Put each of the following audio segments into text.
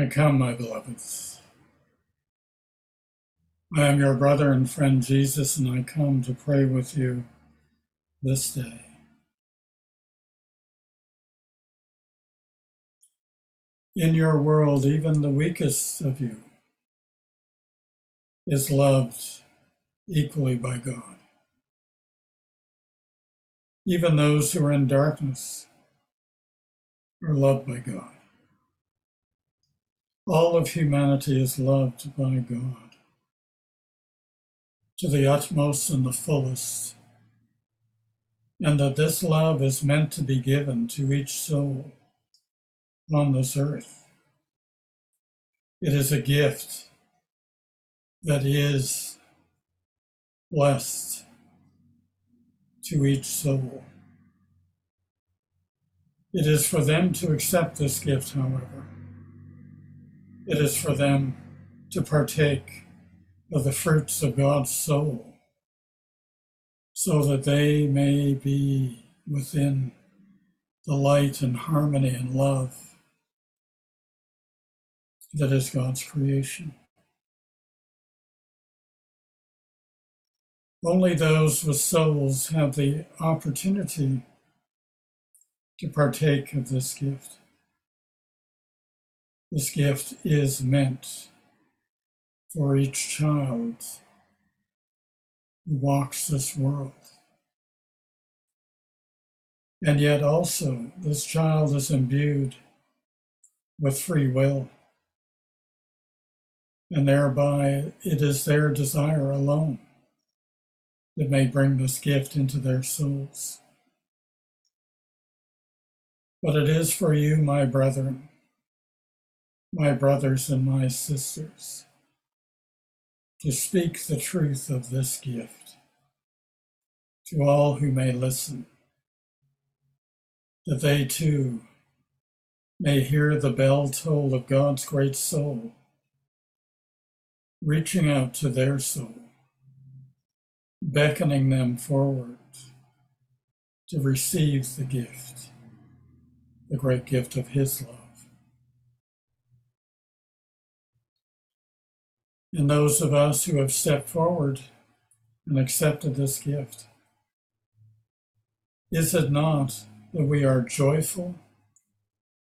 I come, my beloveds. I am your brother and friend Jesus, and I come to pray with you this day. In your world, even the weakest of you is loved equally by God. Even those who are in darkness are loved by God. All of humanity is loved by God to the utmost and the fullest, and that this love is meant to be given to each soul on this earth. It is a gift that is blessed to each soul. It is for them to accept this gift, however. It is for them to partake of the fruits of God's soul so that they may be within the light and harmony and love that is God's creation. Only those with souls have the opportunity to partake of this gift. This gift is meant for each child who walks this world. And yet, also, this child is imbued with free will. And thereby, it is their desire alone that may bring this gift into their souls. But it is for you, my brethren, my brothers and my sisters, to speak the truth of this gift to all who may listen, that they too may hear the bell toll of God's great soul reaching out to their soul, beckoning them forward to receive the gift, the great gift of His love. And those of us who have stepped forward and accepted this gift. Is it not that we are joyful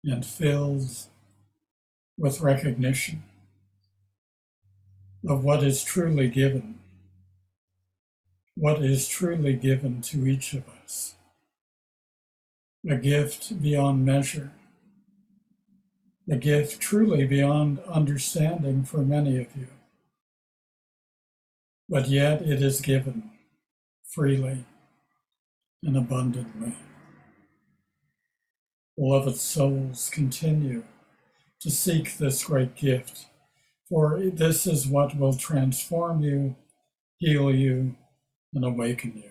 and filled with recognition of what is truly given, what is truly given to each of us? A gift beyond measure, a gift truly beyond understanding for many of you but yet it is given freely and abundantly. Beloved souls, continue to seek this great gift, for this is what will transform you, heal you, and awaken you.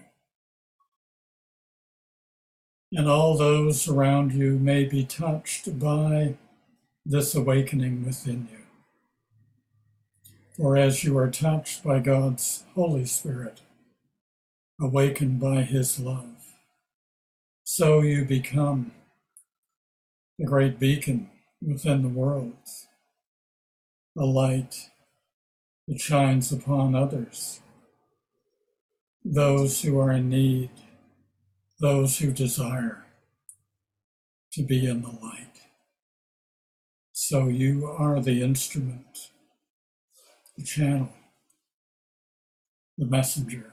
And all those around you may be touched by this awakening within you. For as you are touched by God's Holy Spirit, awakened by His love, so you become the great beacon within the world, a light that shines upon others, those who are in need, those who desire to be in the light. So you are the instrument the channel, the messenger,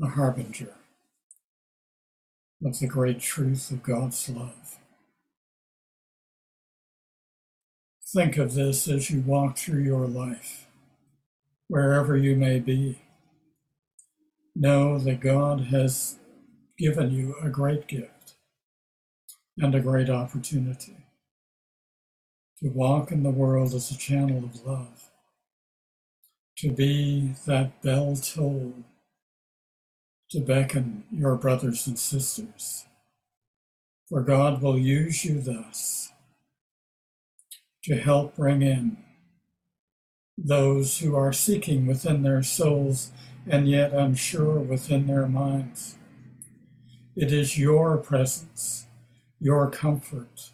the harbinger of the great truth of God's love. Think of this as you walk through your life, wherever you may be. Know that God has given you a great gift and a great opportunity. to walk in the world as a channel of love, to be that bell toll to beckon your brothers and sisters. For God will use you thus to help bring in those who are seeking within their souls and yet unsure within their minds. It is your presence, your comfort,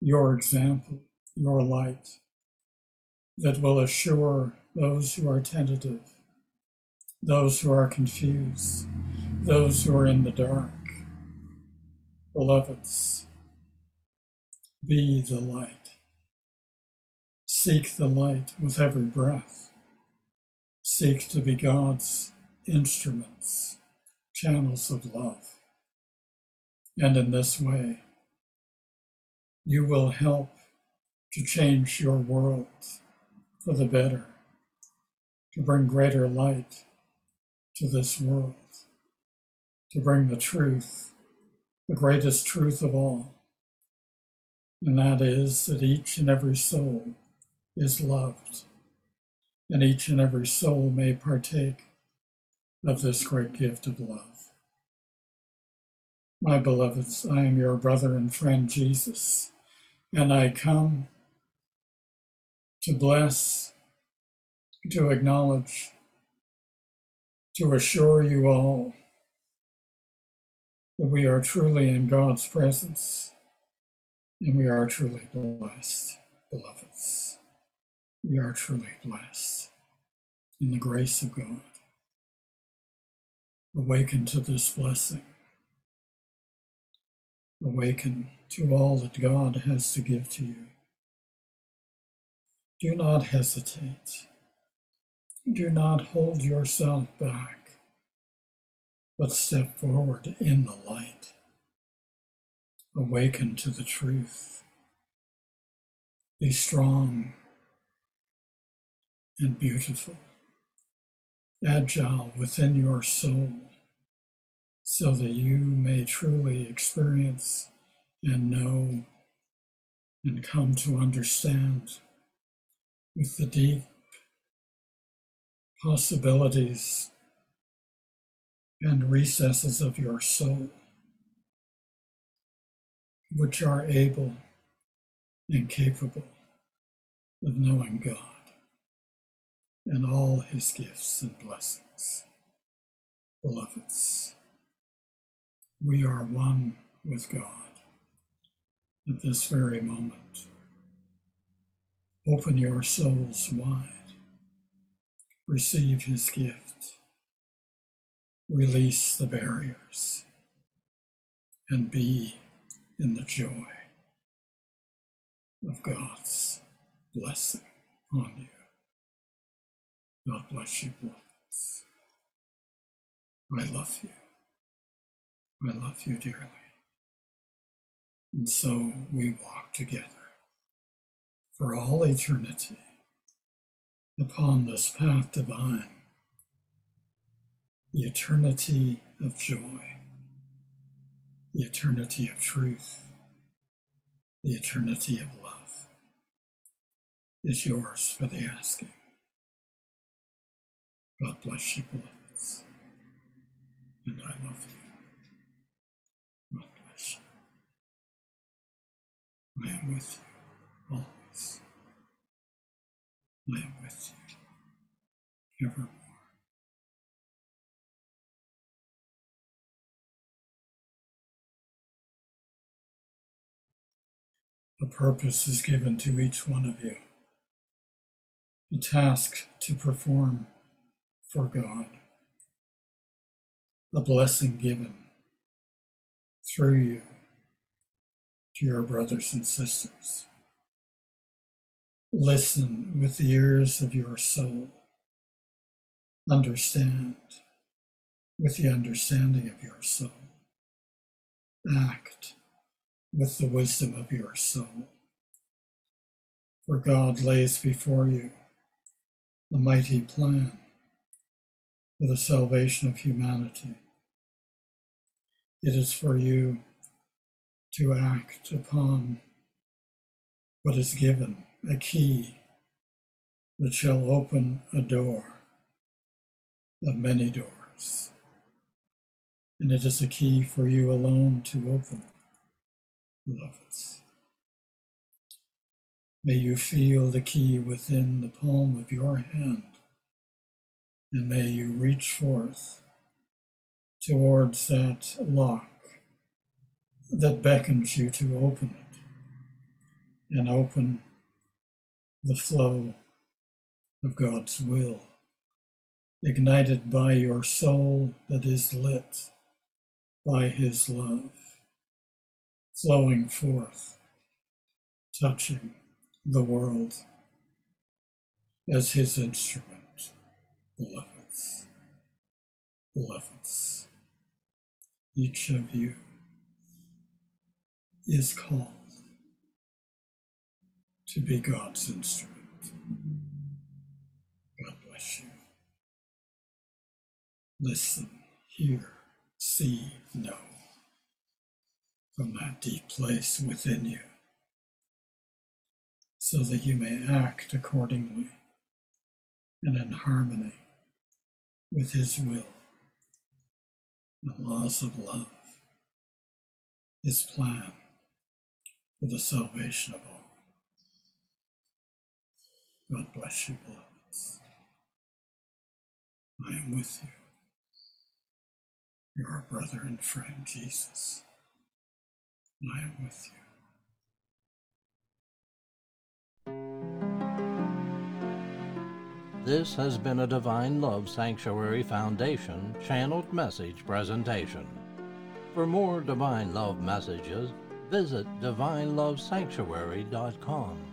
your example, your light that will assure those who are tentative, those who are confused, those who are in the dark. Beloveds, be the light. Seek the light with every breath. Seek to be God's instruments, channels of love. And in this way, you will help to change your world for the better, to bring greater light to this world, to bring the truth, the greatest truth of all. And that is that each and every soul is loved, and each and every soul may partake of this great gift of love. My beloveds, I am your brother and friend Jesus, and I come to bless, to acknowledge, to assure you all that we are truly in God's presence and we are truly blessed, beloveds. We are truly blessed in the grace of God. Awaken to this blessing. Awaken to all that God has to give to you. Do not hesitate. Do not hold yourself back, but step forward in the light. Awaken to the truth. Be strong and beautiful, agile within your soul, so that you may truly experience and know and come to understand with the deep possibilities and recesses of your soul, which are able and capable of knowing God and all his gifts and blessings. Beloveds, we are one with God at this very moment. Open your souls wide. Receive his gift. Release the barriers and be in the joy of God's blessing on you. God bless you, beloveds. I love you. I love you dearly. And so we walk together for all eternity upon this path divine, the eternity of joy, the eternity of truth, the eternity of love is yours for the asking. God bless you, beloveds. And I love you. God bless you. I am with you Am with you evermore. A purpose is given to each one of you, a task to perform for God, the blessing given through you to your brothers and sisters. Listen with the ears of your soul. Understand with the understanding of your soul. Act with the wisdom of your soul. For God lays before you the mighty plan for the salvation of humanity. It is for you to act upon what is given a key that shall open a door of many doors. And it is a key for you alone to open, beloveds. May you feel the key within the palm of your hand, and may you reach forth towards that lock that beckons you to open it and open the flow of God's will, ignited by your soul that is lit by His love, flowing forth, touching the world as His instrument, beloveds, beloveds. Each of you is called to be God's instrument. God bless you. Listen, hear, see, know from that deep place within you so that you may act accordingly and in harmony with His will, the laws of love, His plan for the salvation of all. God bless you, beloveds. I am with you, your brother and friend, Jesus. I am with you. This has been a Divine Love Sanctuary Foundation channeled message presentation. For more Divine Love messages, visit divinelovesanctuary.com.